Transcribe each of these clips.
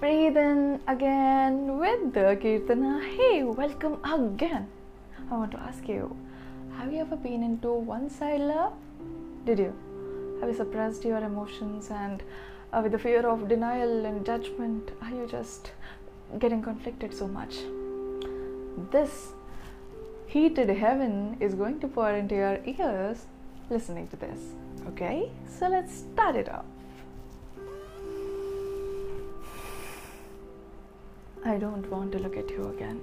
breathe in again with the Kirtana. Hey, welcome again. I want to ask you have you ever been into one side love? Did you? Have you suppressed your emotions and uh, with the fear of denial and judgment, are you just getting conflicted so much? This heated heaven is going to pour into your ears listening to this. Okay, so let's start it off. I don't want to look at you again.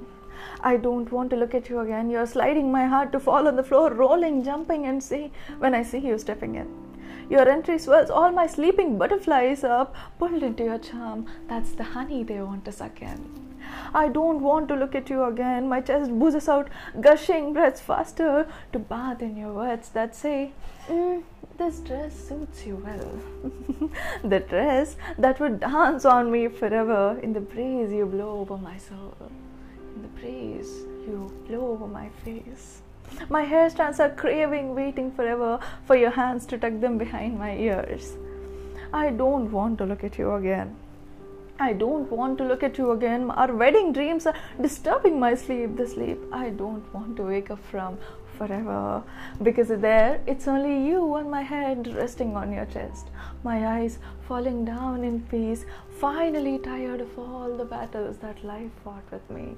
I don't want to look at you again. You're sliding my heart to fall on the floor, rolling, jumping, and see when I see you stepping in. Your entry swells all my sleeping butterflies up, pulled into your charm. That's the honey they want to suck in. I don't want to look at you again. My chest oozes out gushing breaths faster to bathe in your words that say, mm, This dress suits you well. the dress that would dance on me forever in the breeze you blow over my soul. In the breeze you blow over my face. My hair strands are craving, waiting forever for your hands to tuck them behind my ears. I don't want to look at you again. I don't want to look at you again. Our wedding dreams are disturbing my sleep, the sleep I don't want to wake up from forever. Because there, it's only you on my head resting on your chest. My eyes falling down in peace, finally tired of all the battles that life fought with me.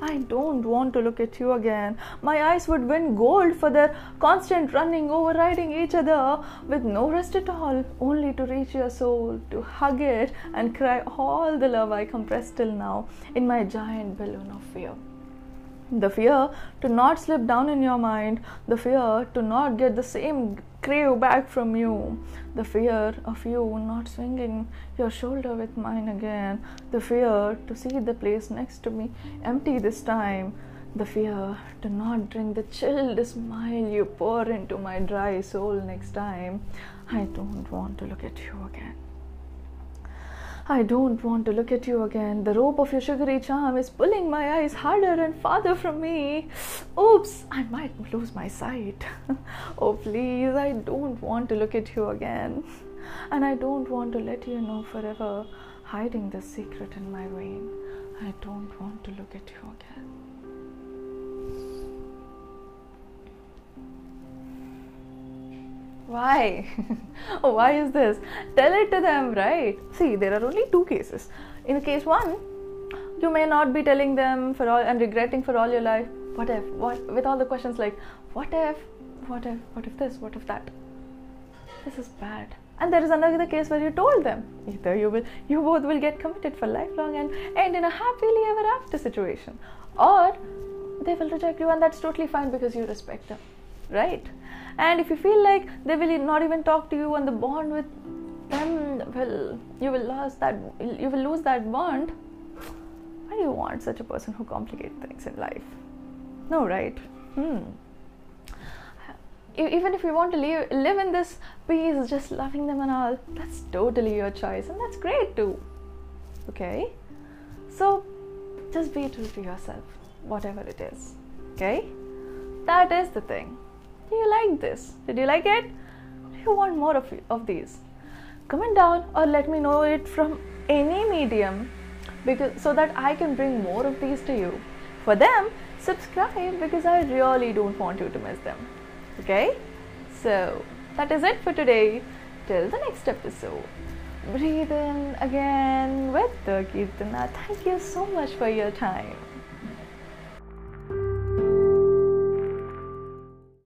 I don't want to look at you again. My eyes would win gold for their constant running, overriding each other with no rest at all, only to reach your soul, to hug it and cry all the love I compressed till now in my giant balloon of fear. The fear to not slip down in your mind, the fear to not get the same crave back from you, the fear of you not swinging your shoulder with mine again, the fear to see the place next to me empty this time, the fear to not drink the chilled smile you pour into my dry soul next time. I don't want to look at you again. I don't want to look at you again. The rope of your sugary charm is pulling my eyes harder and farther from me. Oops, I might lose my sight. oh, please, I don't want to look at you again. And I don't want to let you know forever, hiding the secret in my vein. I don't want to look at you again. Why? oh, why is this? Tell it to them, right? See, there are only two cases. In case one, you may not be telling them for all and regretting for all your life. What if? What with all the questions like, what if? What if? What if this? What if that? This is bad. And there is another case where you told them either you will, you both will get committed for lifelong and end in a happily ever after situation, or they will reject you, and that's totally fine because you respect them, right? and if you feel like they will not even talk to you and the bond with them will you will lose that you will lose that bond. Why do you want such a person who complicates things in life? No right? Hmm. Even if you want to live, live in this peace just loving them and all that's totally your choice and that's great too. Okay? So just be true to yourself whatever it is. Okay? That is the thing do you like this? Did you like it? Do you want more of, of these? Comment down or let me know it from any medium because so that I can bring more of these to you. For them, subscribe because I really don't want you to miss them. Okay? So that is it for today. Till the next episode. Breathe in again with the Kirtana. Thank you so much for your time.